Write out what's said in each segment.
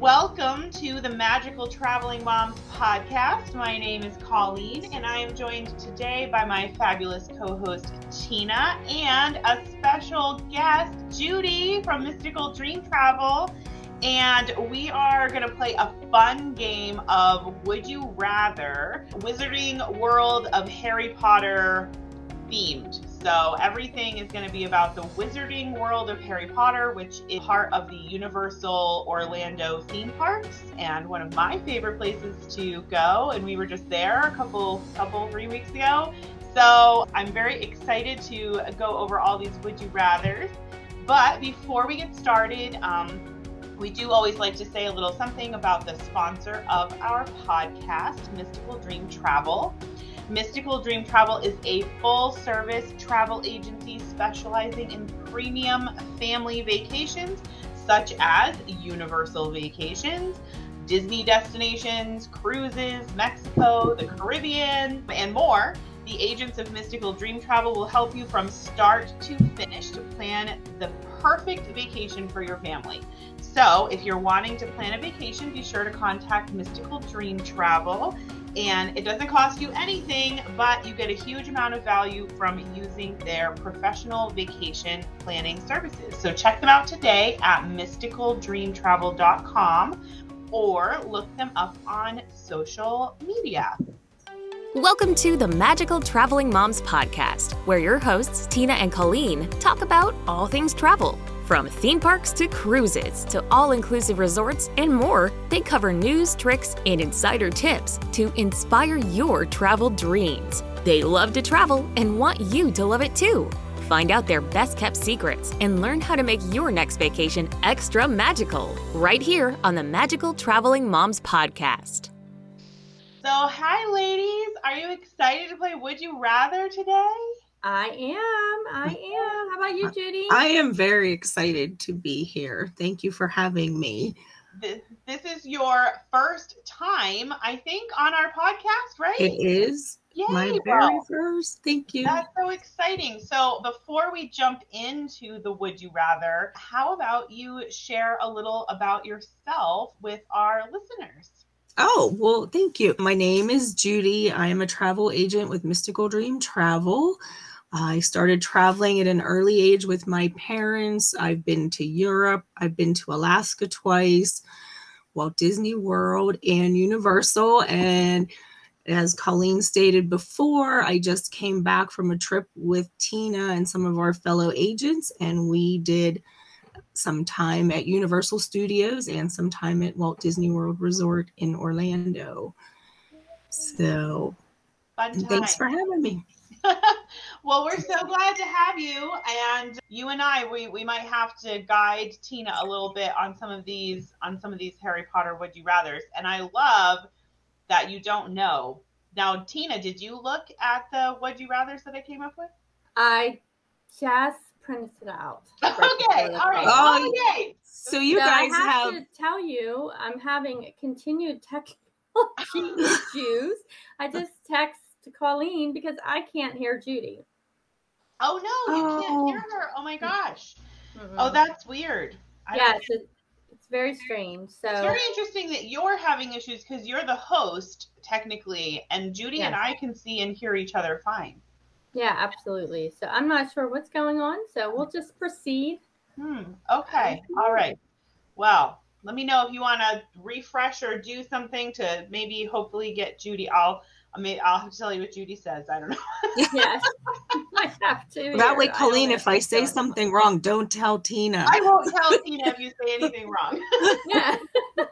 Welcome to the Magical Traveling Moms podcast. My name is Colleen, and I am joined today by my fabulous co host, Tina, and a special guest, Judy from Mystical Dream Travel. And we are going to play a fun game of Would You Rather Wizarding World of Harry Potter themed. So everything is going to be about the wizarding world of Harry Potter, which is part of the Universal Orlando theme parks and one of my favorite places to go. And we were just there a couple, couple, three weeks ago. So I'm very excited to go over all these would you rather's. But before we get started, um, we do always like to say a little something about the sponsor of our podcast, Mystical Dream Travel. Mystical Dream Travel is a full service travel agency specializing in premium family vacations such as Universal Vacations, Disney destinations, cruises, Mexico, the Caribbean, and more. The agents of Mystical Dream Travel will help you from start to finish to plan the perfect vacation for your family. So, if you're wanting to plan a vacation, be sure to contact Mystical Dream Travel and it doesn't cost you anything, but you get a huge amount of value from using their professional vacation planning services. So check them out today at mysticaldreamtravel.com or look them up on social media. Welcome to the Magical Traveling Moms podcast, where your hosts, Tina and Colleen, talk about all things travel. From theme parks to cruises to all inclusive resorts and more, they cover news, tricks, and insider tips to inspire your travel dreams. They love to travel and want you to love it too. Find out their best kept secrets and learn how to make your next vacation extra magical right here on the Magical Traveling Moms podcast. So, hi, ladies. Are you excited to play Would You Rather today? I am. I am. How about you, Judy? I am very excited to be here. Thank you for having me. This, this is your first time, I think, on our podcast, right? It is. Yay, my very first. Thank you. That's so exciting. So, before we jump into the Would You Rather, how about you share a little about yourself with our listeners? Oh, well, thank you. My name is Judy. I am a travel agent with Mystical Dream Travel. I started traveling at an early age with my parents. I've been to Europe, I've been to Alaska twice, Walt Disney World, and Universal. And as Colleen stated before, I just came back from a trip with Tina and some of our fellow agents, and we did some time at Universal Studios and some time at Walt Disney World Resort in Orlando. So, thanks for having me. well, we're so glad to have you. And you and I, we, we might have to guide Tina a little bit on some of these on some of these Harry Potter would you rather's. And I love that you don't know. Now, Tina, did you look at the would you rather's that I came up with? I just printed it out. okay, all right. Oh, okay. So you guys I have, have to tell you, I'm having continued technology issues. I just text Colleen because I can't hear Judy. Oh no, you oh. can't hear her. Oh my gosh. Mm-hmm. Oh, that's weird. yes, it, it's very strange. So it's very interesting that you're having issues because you're the host technically, and Judy yes. and I can see and hear each other fine. Yeah, absolutely. So I'm not sure what's going on. So we'll just proceed. Hmm. Okay. All right. Well, let me know if you want to refresh or do something to maybe hopefully get Judy. I'll I mean, I'll have to tell you what Judy says. I don't know. yes, I have to. That way, Colleen, I if I say something wrong, don't tell Tina. I won't tell Tina if you say anything wrong. yeah.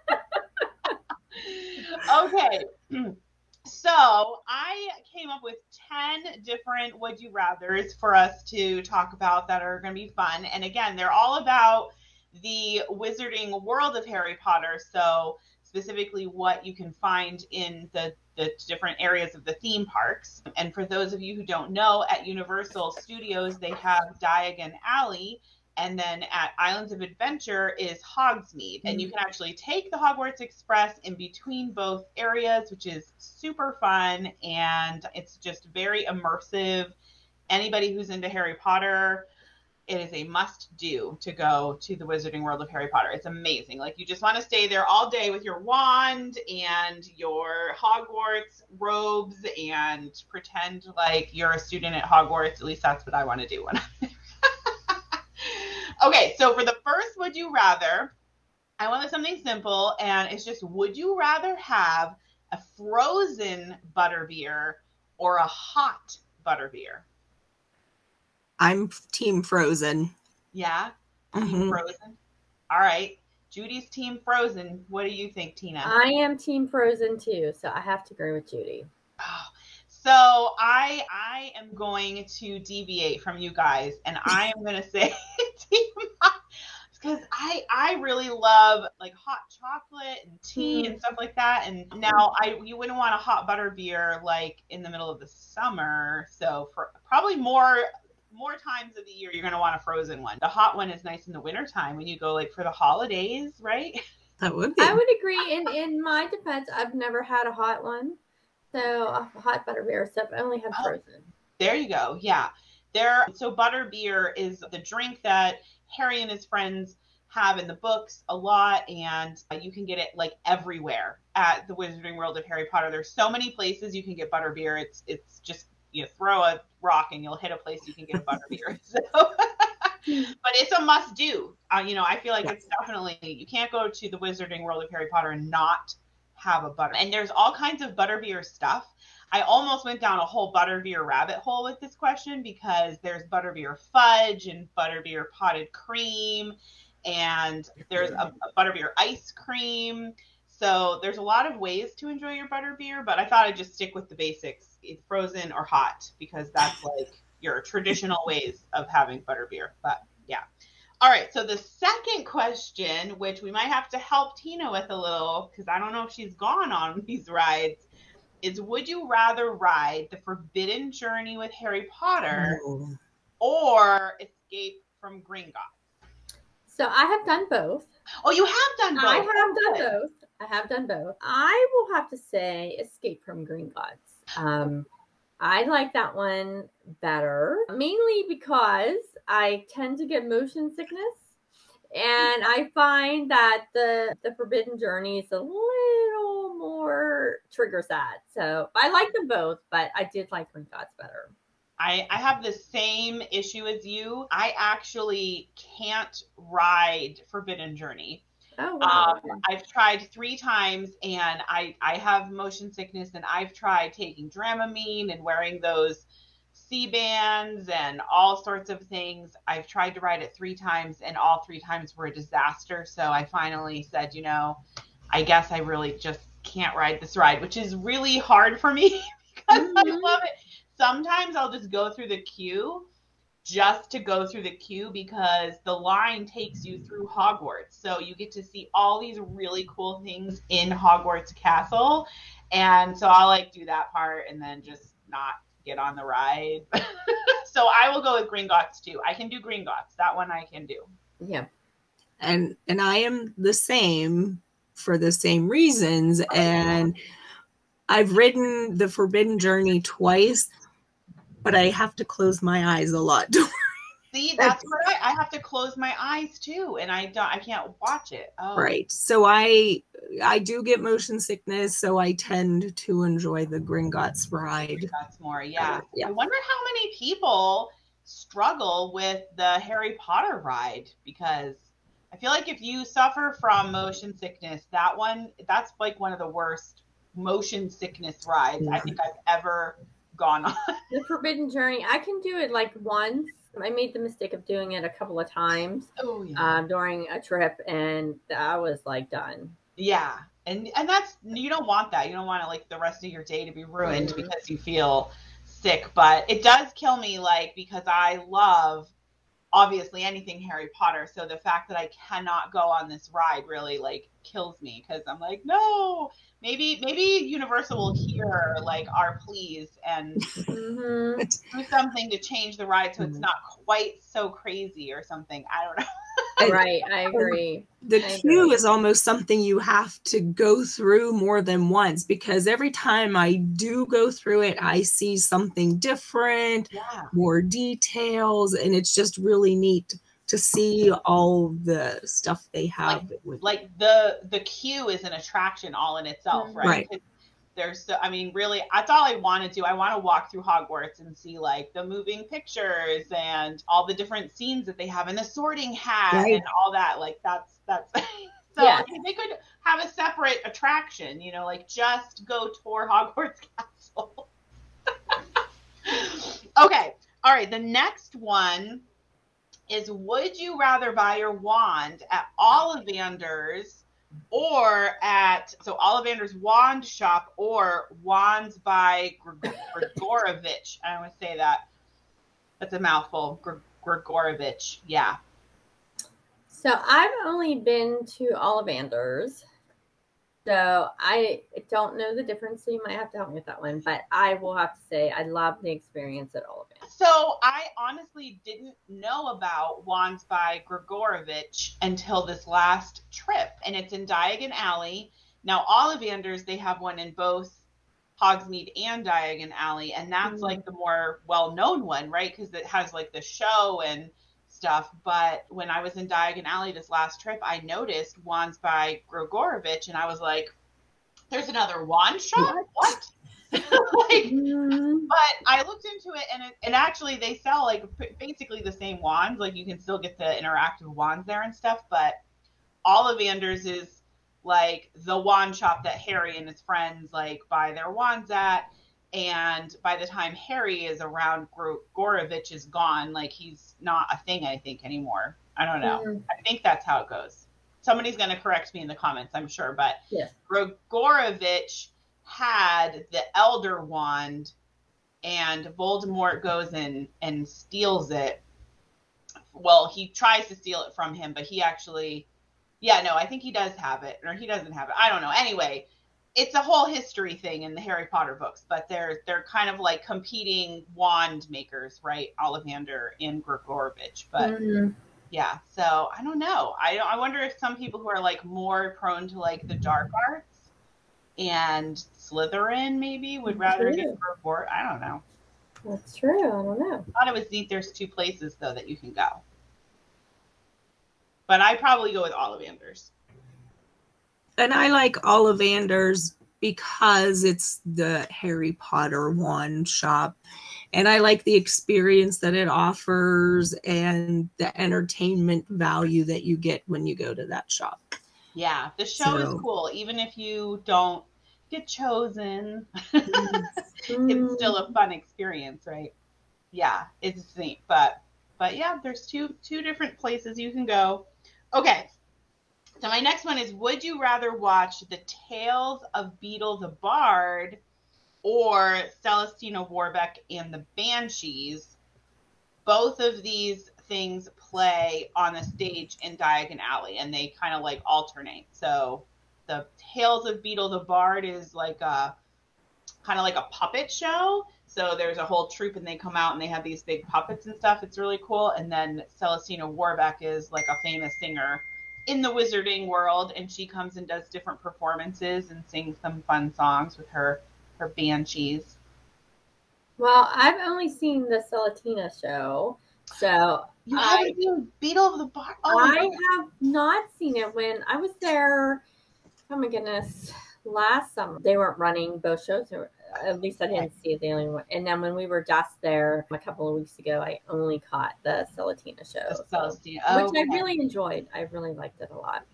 okay. So I came up with 10 different would you rathers for us to talk about that are going to be fun. And again, they're all about the wizarding world of Harry Potter. So specifically what you can find in the the different areas of the theme parks. And for those of you who don't know, at Universal Studios, they have Diagon Alley. And then at Islands of Adventure is Hogsmeade. And you mm. can actually take the Hogwarts Express in between both areas, which is super fun. And it's just very immersive. Anybody who's into Harry Potter it is a must do to go to the Wizarding World of Harry Potter. It's amazing. Like you just want to stay there all day with your wand and your Hogwarts robes and pretend like you're a student at Hogwarts. At least that's what I want to do when Okay, so for the first would you rather, I wanted something simple and it's just would you rather have a frozen butterbeer or a hot butterbeer? I'm team frozen. Yeah. Team Mhm. Frozen. All right. Judy's team Frozen. What do you think, Tina? I am Team Frozen too, so I have to agree with Judy. Oh, so I I am going to deviate from you guys, and I am going to say team because I I really love like hot chocolate and tea and stuff like that. And now I you wouldn't want a hot butter beer like in the middle of the summer. So for probably more more times of the year you're going to want a frozen one. The hot one is nice in the wintertime when you go like for the holidays, right? That would be. I would agree. In in my defense, I've never had a hot one, so a hot butterbeer stuff. I only have Oh. frozen. There you go. Yeah. There so butter beer is the drink that Harry and his friends have in the books a lot and uh, you can get it like everywhere at the Wizarding World of Harry Potter. There's so many places you can get butter beer. It's it's just you throw a rock and you'll hit a place you can get a butter beer. So but it's a must do. Uh, you know, I feel like Yes. it's definitely you can't go to the Wizarding World of Harry Potter and not have a butter. And there's all kinds of butterbeer stuff. I almost went down a whole butterbeer rabbit hole with this question because there's butterbeer fudge and butterbeer potted cream, and there's a, a butterbeer ice cream. So there's a lot of ways to enjoy your butterbeer, but I thought I'd just stick with the basics, it's frozen or hot, because that's like your traditional ways of having butterbeer. But yeah. All right. So the second question, which we might have to help Tina with a little, because I don't know if she's gone on these rides, is would you rather ride the Forbidden Journey with Harry Potter Oh. or Escape from Gringotts? So I have done both. Oh, you have done both. I have done both. I have done both. I will have to say Escape from Gringotts. Um, I like that one better, mainly because I tend to get motion sickness. And I find that the the Forbidden Journey is a little more triggers that. So I like them both, but I did like Gringotts better. I, I have the same issue as you. I actually can't ride Forbidden Journey. Oh wow. Um, I've tried three times and I, I have motion sickness and I've tried taking Dramamine and wearing those C bands and all sorts of things. I've tried to ride it three times and all three times were a disaster. So I finally said, you know, I guess I really just can't ride this ride, which is really hard for me because I Mhm. love it. Sometimes I'll just go through the queue just to go through the queue because the line takes you through Hogwarts. So you get to see all these really cool things in Hogwarts Castle. And so I'll like do that part and then just not get on the ride. so I will go with Gringotts too. I can do Gringotts. That one I can do. yeah. and and I am the same for the same reasons. And I've ridden the Forbidden Journey twice, but I have to close my eyes a lot. See, that's what I, I have to close my eyes too, and I don't I can't watch it. Oh right. So I I do get motion sickness, so I tend to enjoy the Gringotts ride. That's more, yeah. yeah. I wonder how many people struggle with the Harry Potter ride because I feel like if you suffer from motion sickness, that one that's like one of the worst motion sickness rides I think I've ever gone on. The Forbidden Journey, I can do it like once. I made the mistake of doing it a couple of times Oh yeah. um, during a trip, and I was like done. Yeah. And and that's you don't want that. You don't want it like the rest of your day to be ruined Mhm. because you feel sick. But it does kill me like because I love obviously anything Harry Potter. So the fact that I cannot go on this ride really like kills me because I'm like, no, maybe maybe Universal will hear like our pleas and hmm do something to change the ride so it's Mhm. not quite so crazy or something. I don't know. right, I agree. The I queue agree. is almost something you have to go through more than once because every time I do go through it, I see something different, Yeah. more details, and it's just really neat to see all the stuff they have with like the the queue is an attraction all in itself, Mhm. right? Right. 'Cause There's, so, I mean, really, that's all I want to do. I want to walk through Hogwarts and see like the moving pictures and all the different scenes that they have and the sorting hat Right. and all that. Like that's that's. so Yes. I mean, they could have a separate attraction, you know, like just go tour Hogwarts Castle. okay, all right. The next one is would you rather buy your wand at Ollivander's or at so Ollivander's wand shop or wands by Grig- Grigorovich? I always say that. That's a mouthful. Grig- Grigorovich. Yeah. So I've only been to Ollivanders. So I don't know the difference. So you might have to help me with that one. But I will have to say I love the experience at Ollivanders. So I honestly didn't know about Wands by Grigorovich until this last trip, and it's in Diagon Alley. Now, Ollivanders, they have one in both Hogsmeade and Diagon Alley, and that's Mhm. like the more well-known one, right? Because it has like the show and stuff. But when I was in Diagon Alley this last trip, I noticed Wands by Grigorovich, and I was like, "There's another wand shop? What?" like, Mm, but I looked into it, and it, and actually they sell like basically the same wands. Like you can still get the interactive wands there and stuff. But Ollivanders is like the wand shop that Harry and his friends like buy their wands at. And by the time Harry is around, Gorovich is gone. Like he's not a thing, I think, anymore. I don't know. mm, I think that's how it goes. Somebody's going to correct me in the comments, I'm sure. But Yes. Grigorovich had the Elder Wand, and Voldemort goes in and steals it. Well, he tries to steal it from him, but he actually, yeah, no, I think he does have it, or he doesn't have it. I don't know. Anyway, it's a whole history thing in the Harry Potter books, but they're they're kind of like competing wand makers, right? Ollivander and Grigorovich, but mm. yeah so i don't know i i wonder if some people who are like more prone to like the dark arts and slytherin maybe would rather get. Gryffindor. i don't know That's true. I don't know. i thought it was neat there's two places though that you can go but i probably go with ollivanders and I like Ollivanders because it's the Harry Potter one shop. And I like the experience that it offers and the entertainment value that you get when you go to that shop. yeah the show is cool even if you don't get chosen it's mm-hmm. still a fun experience, right? Yeah, it's neat. But but yeah, there's two two different places you can go. Okay. So my next one is would you rather watch The Tales of Beedle the Bard or Celestina Warbeck and the Banshees? Both of these things play on the stage in Diagon Alley and they kind of like alternate. So the Tales of Beedle the Bard is like a kind of like a puppet show. So there's a whole troupe and they come out and they have these big puppets and stuff. It's really cool. And then Celestina Warbeck is like a famous singer in the wizarding world and she comes and does different performances and sings some fun songs with her her banshees. Well, I've only seen the Celatina show. So You I- haven't seen Beedle of the Bar? Oh, I have not seen it when I was there. Oh my goodness. Last summer, they weren't running both shows. Or at least I didn't see it the only one. And then when we were just there a couple of weeks ago, I only caught the Celatina show, the so- Celestina. which I really enjoyed. I really liked it a lot.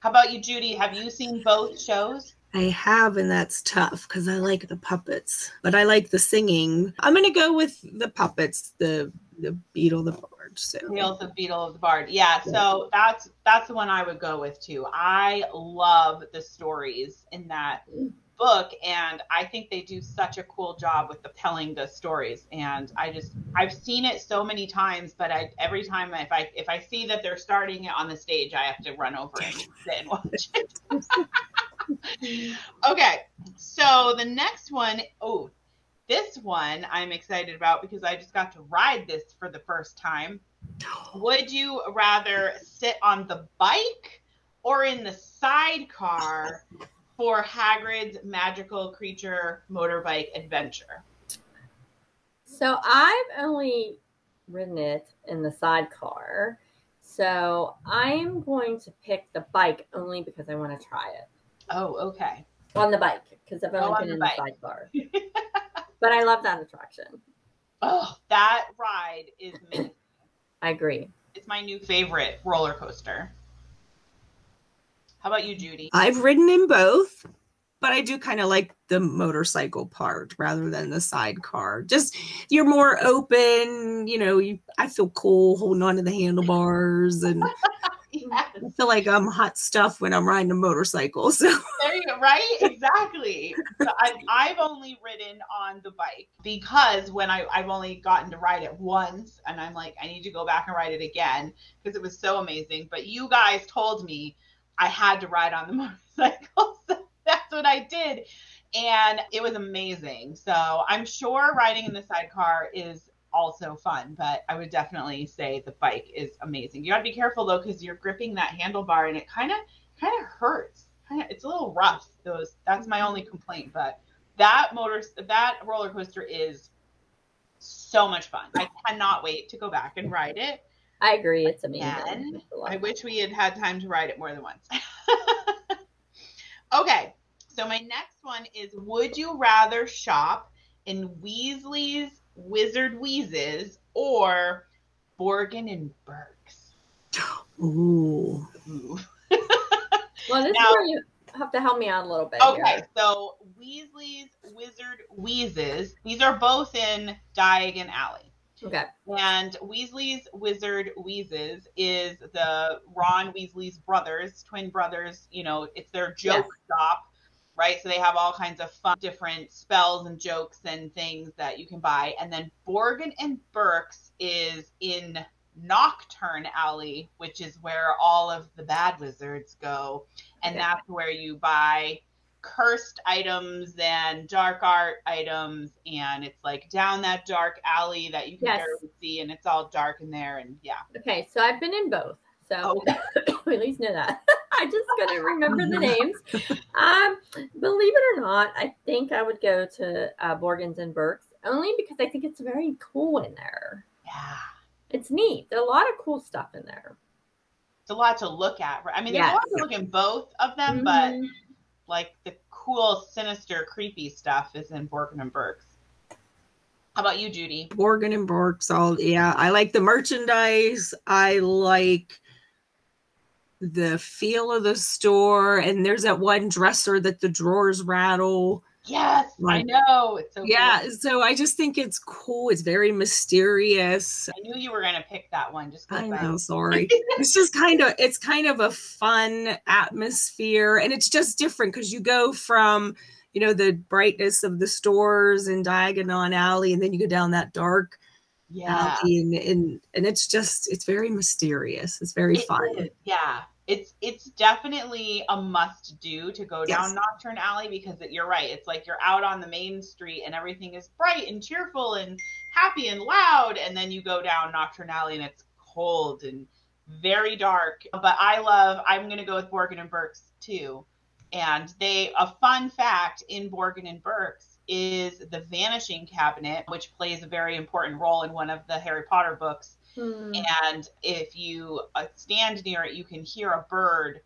How about you, Judy? Have you seen both shows? I have, and that's tough because I like the puppets, but I like the singing. I'm gonna go with the puppets, the the Beedle, the Bard. So Tales of Beedle of the Bard. Yeah, so that's that's the one I would go with too. I love the stories in that mm. Book, and I think they do such a cool job with the telling the stories. And I just I've seen it so many times, but I every time if I if I see that they're starting it on the stage, I have to run over and sit and watch it. okay, so the next one, oh, this one I'm excited about because I just got to ride this for the first time. Would you rather sit on the bike or in the sidecar for Hagrid's magical creature motorbike adventure? So I've only ridden it in the sidecar. So I'm going to pick the bike only because I want to try it Oh, okay. on the bike because I've Oh, only on been the in bike. the sidecar. but I love that attraction. Oh, that ride is amazing. I agree. It's my new favorite roller coaster. How about you, Judy? I've ridden in both, but I do kind of like the motorcycle part rather than the sidecar. Just you're more open, you know, you I feel cool holding on to the handlebars and Yes. I feel like I'm hot stuff when I'm riding a motorcycle. So There you go, right? Exactly. So I, I've only ridden on the bike because when I, I've only gotten to ride it once, and I'm like, I need to go back and ride it again because it was so amazing. But you guys told me I had to ride on the motorcycle, so that's what I did, and it was amazing. So I'm sure riding in the sidecar is also fun, but I would definitely say the bike is amazing. You got to be careful though because you're gripping that handlebar, and it kind of kind of hurts. Kinda, it's a little rough. Those that's my only complaint. But that motor that roller coaster is so much fun. I cannot wait to go back and ride it. I agree. It's amazing. Again, It's I wish we had had time to ride it more than once. okay, so my next one is: Would you rather shop in Weasley's Wizard Wheezes or Borgin and Burkes? ooh. Ooh. Well, this Now- is where you have to help me out a little bit. Okay, here. so Weasley's Wizard Wheezes. These are both in Diagon Alley. Okay. And Weasley's Wizard Wheezes is the Ron Weasley's brothers, twin brothers. You know, it's their joke shop, right? So they have all kinds of fun, different spells and jokes and things that you can buy. And then Borgin and Burkes is in Knockturn Alley, which is where all of the bad wizards go. And that's where you buy cursed items and dark art items and it's like down that dark alley that you can Yes. barely see and it's all dark in there and yeah Okay. So I've been in both. So we at least know that. I just gotta remember the names. Um, believe it or not, I think I would go to uh, Borgans and Burkes only because I think it's very cool in there. yeah It's neat. There's a lot of cool stuff in there. it's a lot to look at right? i mean there's a lot to look in both of them but Mhm. Like the cool sinister creepy stuff is in Borgin and Burkes how about you judy Morgan and Burkes, all yeah. I like the merchandise. I like the feel of the store. And there's that one dresser that the drawers rattle. Yes i know it's so Yeah, cool. so I just think it's cool. It's very mysterious. i knew you were going to pick that one Just I know, sorry. it's just kind of it's kind of a fun atmosphere and it's just different because you go from you know the brightness of the stores in Diagon Alley and then you go down that dark yeah and, and and it's just it's very mysterious. It's very It fun. is, Yeah. It's it's definitely a must do to go down Yes. Knockturn Alley because it, you're right. It's like you're out on the main street and everything is bright and cheerful and happy and loud, and then you go down Knockturn Alley and it's cold and very dark. But I love. I'm gonna go with Borgin and Burkes too. And they a fun fact in Borgin and Burkes is the Vanishing Cabinet, which plays a very important role in one of the Harry Potter books Hmm. and if you uh, stand near it you can hear a bird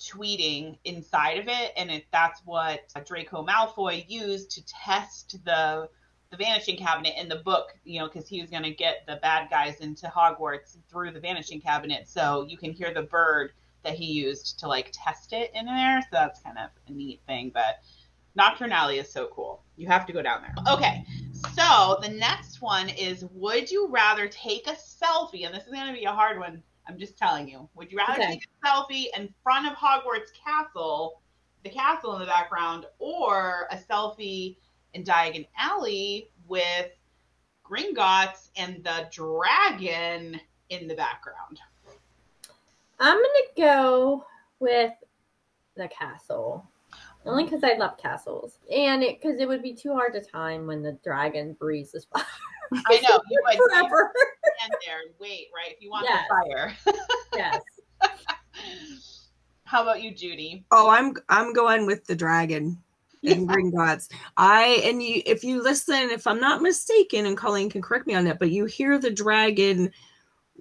tweeting inside of it and it, that's what draco malfoy used to test the the vanishing cabinet in the book you know because he was going to get the bad guys into hogwarts through the vanishing cabinet so you can hear the bird that he used to like test it in there so that's kind of a neat thing but knockturn alley is so cool you have to go down there okay so the next one is would you rather take a selfie? And this is going to be a hard one. I'm just telling you. Would you rather Okay. take a selfie in front of Hogwarts Castle, the castle in the background, or a selfie in Diagon Alley with Gringotts and the dragon in the background? I'm gonna go with the castle. Only because I love castles, and it because it would be too hard to time when the dragon breezes by I know you would. forever. stand there and wait, right? If you want Yes. the fire. yes. How about you, Judy? Oh, I'm I'm going with the dragon and Gringotts. I and you if you listen, if I'm not mistaken, and Colleen can correct me on that, but you hear the dragon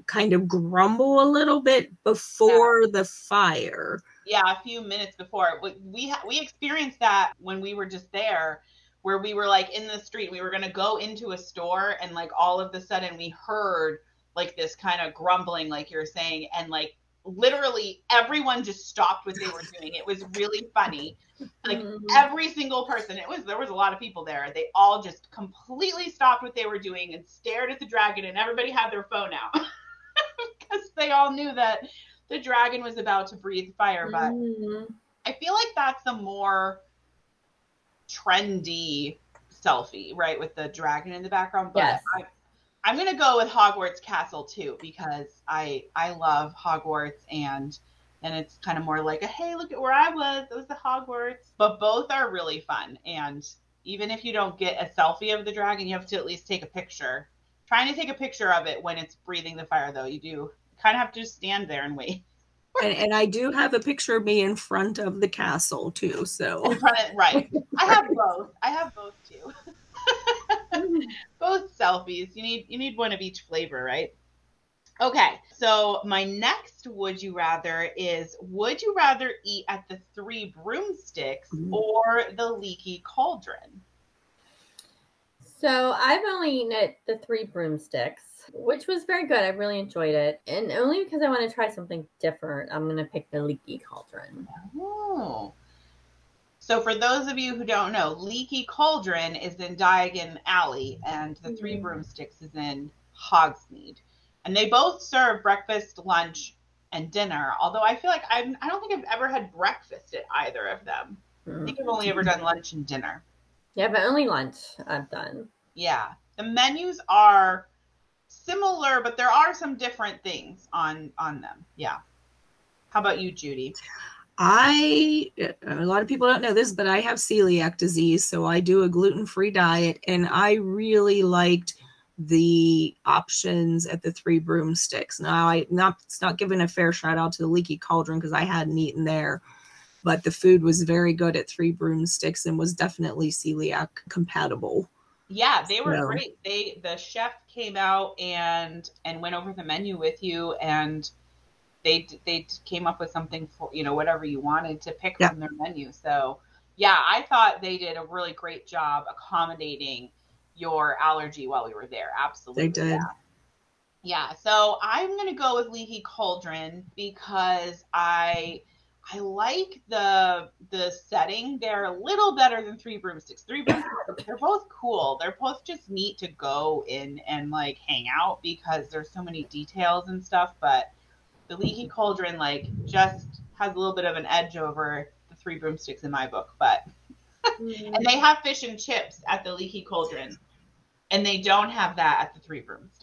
kind of grumble a little bit before the fire. Yeah, a few minutes before we we, ha- we experienced that when we were just there, where we were like in the street. We were gonna go into a store, and like all of a sudden we heard like this kind of grumbling, like you're saying, and like literally everyone just stopped what they were doing. It was really funny. Like Mhm. every single person, it was there was a lot of people there. They all just completely stopped what they were doing and stared at the dragon, and everybody had their phone out because they all knew that the dragon was about to breathe fire. But Mhm. I feel like that's the more trendy selfie, right, with the dragon in the background. But Yes. I, I'm gonna go with Hogwarts Castle too because I I love Hogwarts and and it's kind of more like a hey look at where I was it was the Hogwarts. But both are really fun and even if you don't get a selfie of the dragon, you have to at least take a picture. Trying to take a picture of it when it's breathing the fire though, you do kind of have to just stand there and wait. And, and I do have a picture of me in front of the castle too. So In front of- right. I have both. I have both too. both selfies. You need you need one of each flavor, right? Okay. So my next would you rather is would you rather eat at the three broomsticks Ooh. or the leaky cauldron? So I've only eaten at the three broomsticks, which was very good. I really enjoyed it. And only because I want to try something different, I'm going to pick the leaky cauldron. Oh. So for those of you who don't know, Leaky Cauldron is in Diagon Alley and the Three Mhm. Broomsticks is in Hogsmeade. And they both serve breakfast, lunch, and dinner. Although I feel like I'm, I don't think I've ever had breakfast at either of them. I Mm. think I've only ever done lunch and dinner. Yeah, but only lunch I've done. Yeah. The menus are similar, but there are some different things on on them. Yeah. How about you, Judy? I a lot of people don't know this, but I have celiac disease, so I do a gluten-free diet and I really liked the options at the three broomsticks. Now I not it's not giving a fair shout out to the leaky cauldron because I hadn't eaten there, but the food was very good at three broomsticks and was definitely celiac compatible. Yeah, they were So- great. They the chef came out and and went over the menu with you and they they came up with something for you know whatever you wanted to pick Yeah. from their menu. So yeah, I thought they did a really great job accommodating your allergy while we were there. Absolutely. They did. Yeah. Yeah, so I'm gonna go with Leaky Cauldron because I I like the the setting. They're a little better than Three Broomsticks. Three Broomsticks, they're both cool. They're both just neat to go in and like hang out because there's so many details and stuff. But the Leaky Cauldron like just has a little bit of an edge over the Three Broomsticks in my book. But Mm. and they have fish and chips at the Leaky Cauldron, and they don't have that at the Three Broomsticks.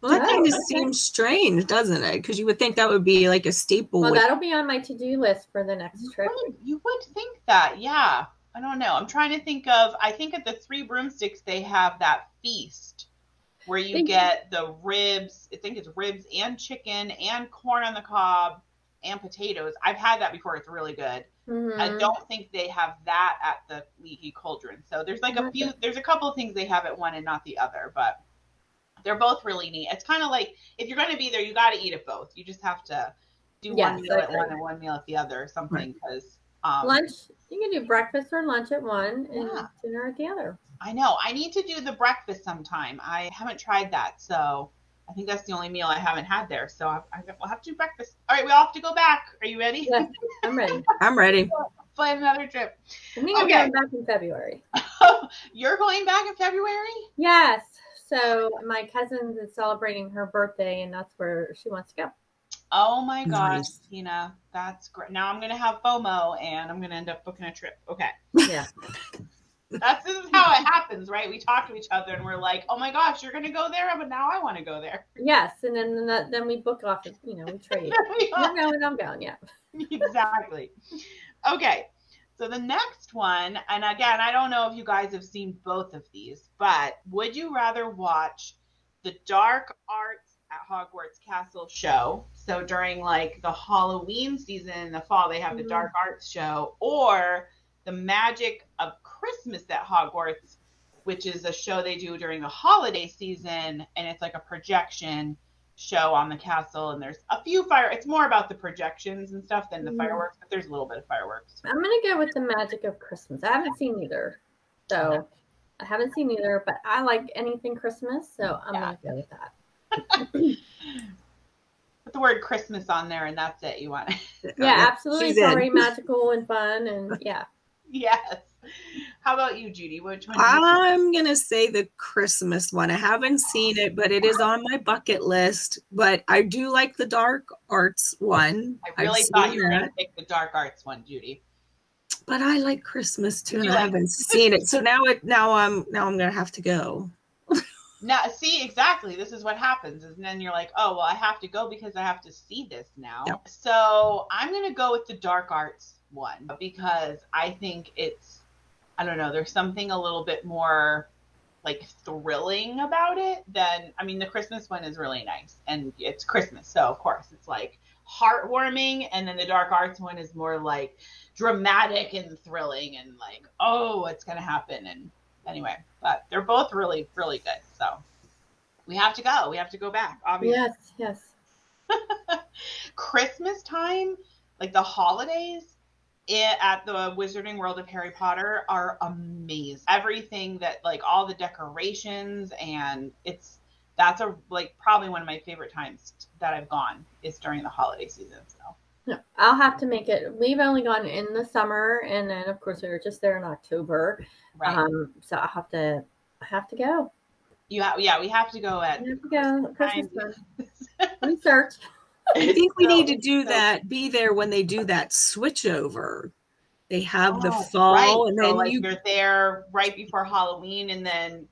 So. Well, that Oh, kind of okay. seems strange, doesn't it? Because you would think that would be like a staple. Well, with- that'll be on my to-do list for the next You trip. would, you would think that, yeah. I don't know. I'm trying to think of. I think at the Three Broomsticks they have that feast where you Thank you. get the ribs. I think it's ribs and chicken and corn on the cob and potatoes. I've had that before. It's really good. I Mhm. don't think they have that at the Leaky Cauldron. So there's like a few. There's a couple of things they have at one and not the other, but they're both really neat. It's kind of like if you're going to be there, you got to eat at both. You just have to do Yes, one meal at one and one meal at the other or something because. Um, lunch, you can do breakfast or lunch at one and Yeah. dinner at the other. I know. I need to do the breakfast sometime. I haven't tried that, so I think that's the only meal I haven't had there. So I, I will have to do breakfast. All right, we all have to go back. Are you ready? Yes, I'm ready. I'm ready. Plan another trip. I think I'm going back in February. You're going back in February? Yes. So my cousin is celebrating her birthday, and that's where she wants to go. Oh my gosh, Nice. Tina, that's great. Now I'm gonna have FOMO and I'm gonna end up booking a trip. Okay. Yeah. That's this is how it happens, right? We talk to each other and we're like, "Oh my gosh, you're gonna go there, but now I want to go there." Yes, and then then, then we book off. You know, we trade. You're going, I'm going. Yeah. exactly. Okay. So the next one, and again, I don't know if you guys have seen both of these, but would you rather watch the Dark Arts at Hogwarts Castle show. So during like the Halloween season in the fall, they have the Mhm. Dark Arts show, or the Magic of Christmas at Hogwarts, which is a show they do during the holiday season, and it's like a projection show on the castle. And there's a few fire. It's more about the projections and stuff than the Mhm. fireworks, but there's a little bit of fireworks. I'm gonna go with the magic of Christmas. I haven't seen either, so I haven't seen either. But I like anything Christmas, so I'm Yeah. gonna go with that. Put the word Christmas on there, and that's it. You want it. Yeah, absolutely. She's It's in. magical and fun, and yeah. yes. How about you, Judy? Which one? I'm gonna say the Christmas one. I haven't seen it, but it is on my bucket list. But I do like the dark arts one. I really I've thought you were going to pick the dark arts one, Judy. but I like Christmas too, and I haven't seen it. So now it now I'm now I'm gonna have to go. Now, see, exactly. This is what happens, is then you're like, oh, well, I have to go because I have to see this now. Yep. So I'm going to go with the dark arts one because I think it's, I don't know, there's something a little bit more like thrilling about it than, I mean, the Christmas one is really nice and it's Christmas. So, of course, it's like heartwarming. And then the dark arts one is more like dramatic and thrilling and like, oh, what's going to happen? And anyway, but they're both really, really good. So we have to go. We have to go back. Obviously, Yes, yes. Christmas time, like the holidays i at the Wizarding World of Harry Potter are amazing. Everything that, like, all the decorations, and it's that's a like probably one of my favorite times that I've gone is during the holiday season. So No, I'll have to make it. We've only gone in the summer, and then of course we were just there in October. right, Um, so I have to, I have to go. you have yeah, we have to go at. have to go. Christmas time. Research. I think we So- need to do so- that. Be there when they do that switchover. They have the Oh, fall, right. and So, then like you you're there right before Halloween, and then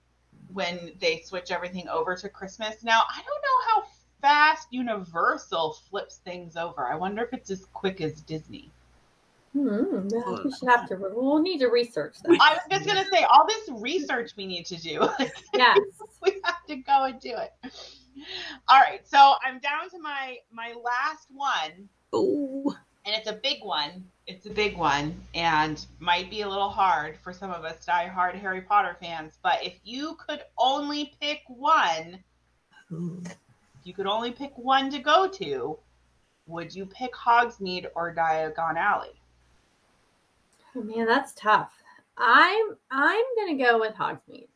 when they switch everything over to Christmas. Now I don't know how fast Universal flips things over. I wonder if it's as quick as Disney. Hmm, we should have to. We'll need to research that. I was just gonna say all this research we need to do. Like, Yes. we have to go and do it. All right, so I'm down to my my last one. oh, and it's a big one. It's a big one, and might be a little hard for some of us die-hard Harry Potter fans. But if you could only pick one, if you could only pick one to go to, would you pick Hogsmeade or Diagon Alley? Oh man, that's tough. I'm I'm gonna go with Hogsmeade.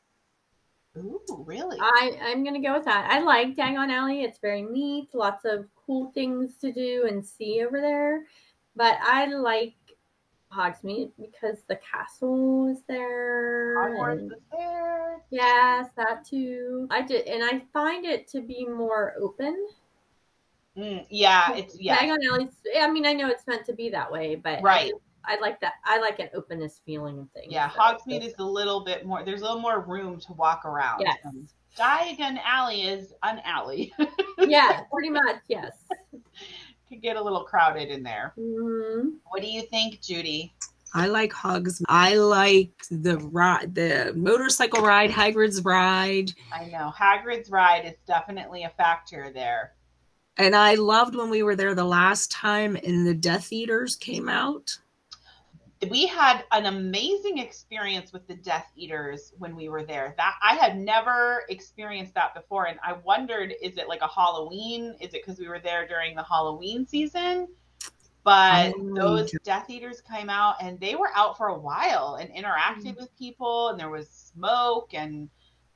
Ooh, really? I I'm gonna go with that. I like Diagon Alley. It's very neat. Lots of cool things to do and see over there. But I like Hogsmeade because the castle is there. And- there. Yes, that too. I did, and I find it to be more open. Mm, yeah, it's yeah, Diagon Alley. I mean, I know it's meant to be that way, but right. Just- I like that. I like an openness feeling of things. Yeah, so- Hogsmeade is a little bit more. There's a little more room to walk around. Yes. Um, Diagon Alley is an alley. yeah, pretty much. Yes. Could get a little crowded in there. Mhm. What do you think, Judy? I like Hogs. I like the ride, the motorcycle ride, Hagrid's ride, I know Hagrid's ride is definitely a factor there. and I loved when we were there the last time and the Death Eaters came out. We had an amazing experience with the Death Eaters when we were there. That I had never experienced that before, and I wondered, is it like a Halloween? Is it because we were there during the Halloween season? But Oh, those. Death Eaters came out, and they were out for a while and interacted mm. with people, and there was smoke and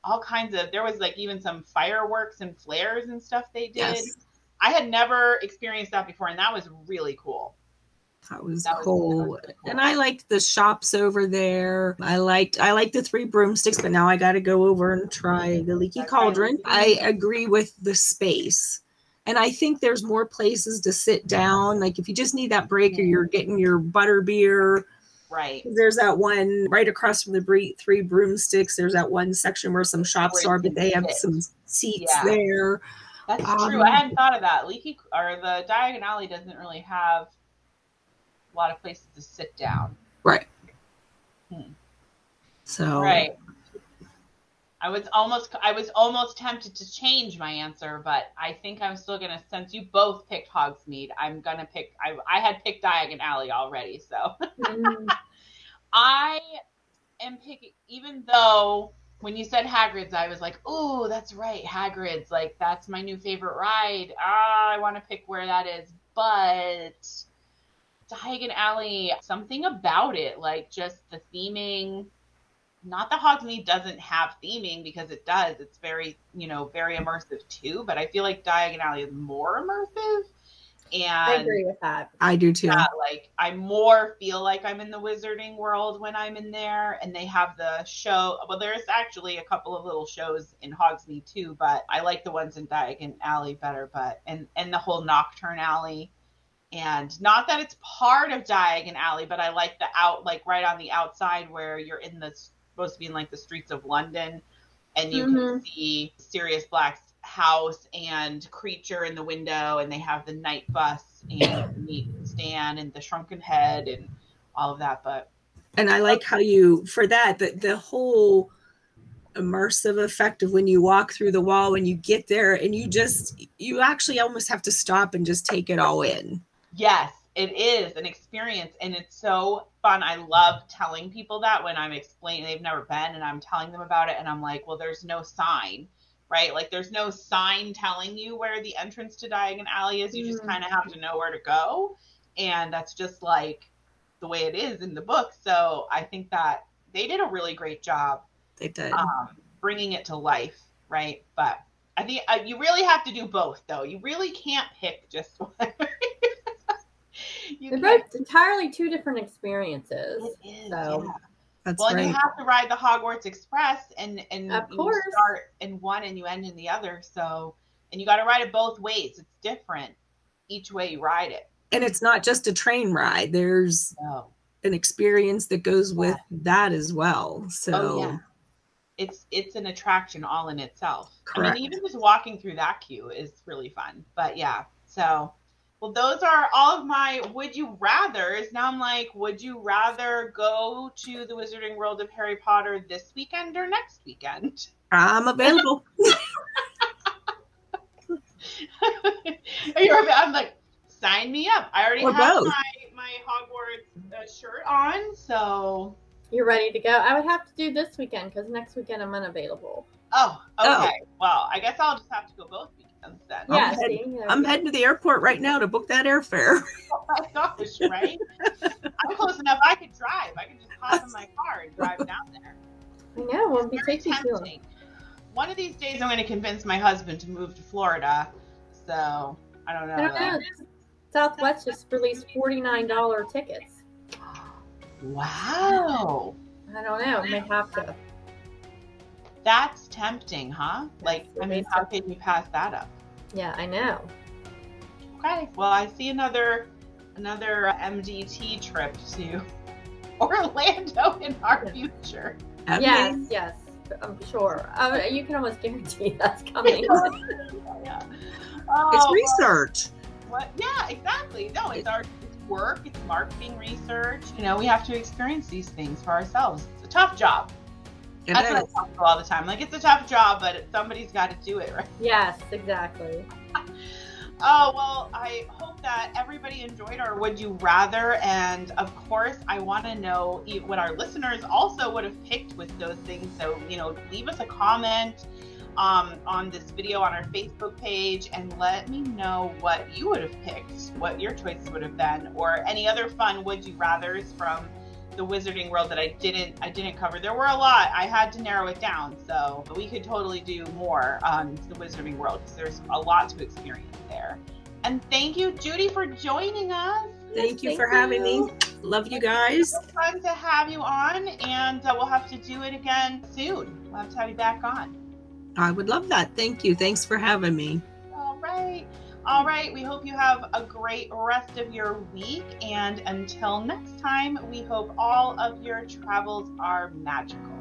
all kinds of. There was like even some fireworks and flares and stuff they did. Yes, I had never experienced that before, and that was really cool. That was That cool. was really cool. And I liked the shops over there. I liked I liked the three broomsticks, but now I got to go over and try the leaky cauldron. I agree with the space. And I think there's more places to sit down. Like if you just need that break or you're getting your butter beer, Right. there's that one right across from the three broomsticks. There's that one section where some shops Where are, but they have sit. some seats Yeah. there. That's Um, true. I hadn't thought of that. Leaky or the Diagon Alley doesn't really have a lot of places to sit down. Right. Hmm. So Right. I was almost I was almost tempted to change my answer, but I think I'm still gonna since you both picked Hogsmeade, I'm gonna pick I I had picked Diagon Alley already, so Mm, I am picking even though when you said Hagrid's, I was like, oh, that's right, Hagrid's, like that's my new favorite ride. Ah, I want to pick where that is, but Diagon Alley, something about it, like just the theming. Not that Hogsmeade doesn't have theming because it does. It's very, you know, very immersive too. But I feel like Diagon Alley is more immersive, and I agree with that. I do too. yeah, like I more feel like I'm in the wizarding world when I'm in there, and they have the show. Well, there's actually a couple of little shows in Hogsmeade too, but I like the ones in Diagon Alley better. But and and the whole Knockturn Alley, and not that it's part of Diagon Alley, but I like the out like right on the outside where you're in the supposed to be in like the streets of London, and you can Mhm. see Sirius Black's house and Kreacher in the window, and they have the Knight Bus and meet Stan and the shrunken head and all of that. But and I like how you for that the the whole immersive effect of when you walk through the wall when you get there and you just you actually almost have to stop and just take it all in. Yes, it is an experience, and it's so fun. I love telling people that when I'm explaining they've never been, and I'm telling them about it, and I'm like, well, there's no sign. Right, like there's no sign telling you where the entrance to Diagon Alley is. You just Mm. kind of have to know where to go, and that's just like the way it is in the book. So I think that they did a really great job They did. um, bringing it to life, right? But I think uh, you really have to do both, though. You really can't pick just one. You They're can't- both entirely two different experiences. It is, so- yeah. That's Well, and right. you have to ride the Hogwarts Express, and and Of you course. start in one and you end in the other. So, and you got to ride it both ways. It's different each way you ride it. and it's not just a train ride. There's So, an experience that goes with that as well. So oh yeah, it's it's an attraction all in itself. Correct. I mean, even just walking through that queue is really fun. But yeah, so well, those are all of my would you rather's. Now I'm like, would you rather go to the Wizarding World of Harry Potter this weekend or next weekend? I'm available. You're, I'm like, sign me up. I already Or have both. my my Hogwarts uh, shirt on, so. You're ready to go. I would have to do this weekend because next weekend I'm unavailable. Oh, Oh. okay. Well, I guess I'll just have to go both weekends then. I'm yeah, head- I'm heading to the airport right now to book that airfare. Oh my gosh, right? I'm close enough. I could drive. I could just hop in my car and drive down there. I know. Won't be Very taking too long. tempting. One of these days, I'm going to convince my husband to move to Florida. So I don't know. I don't know. Southwest just released forty nine dollar tickets. Wow, I don't know. May have to. that's tempting, huh? Like, I mean, how can you pass that up? Yeah, I know. Okay. Well, I see another another MDT trip to Orlando in our future. Have yes, yes, I'm sure. Uh, you can almost guarantee that's coming. yeah. It's Oh, research. what? Yeah, exactly. No, it's our it's work. It's marketing research. You know, we have to experience these things for ourselves. It's a tough job. It That's what I is. tell people all the time. Like, it's a tough job, but somebody's got to do it, right? yes, exactly. Oh, well, I hope that everybody enjoyed our Would You Rather. And of course, I want to know what our listeners also would have picked with those things. So, you know, leave us a comment um, on this video on our Facebook page and let me know what you would have picked, what your choices would have been, or any other fun Would You Rathers from the wizarding world that I didn't I didn't cover. There were a lot. I had to narrow it down. So we could totally do more on the wizarding world because there's a lot to experience there. And thank you, Judy, for joining us. Thank you Thank for having me. Love you guys. So fun to have you on, and uh, we'll have to do it again soon. We'll have to have you back on. I would love that. Thank you. Thanks for having me. All right. All right. We hope you have a great rest of your week. And until next time, we hope all of your travels are magical.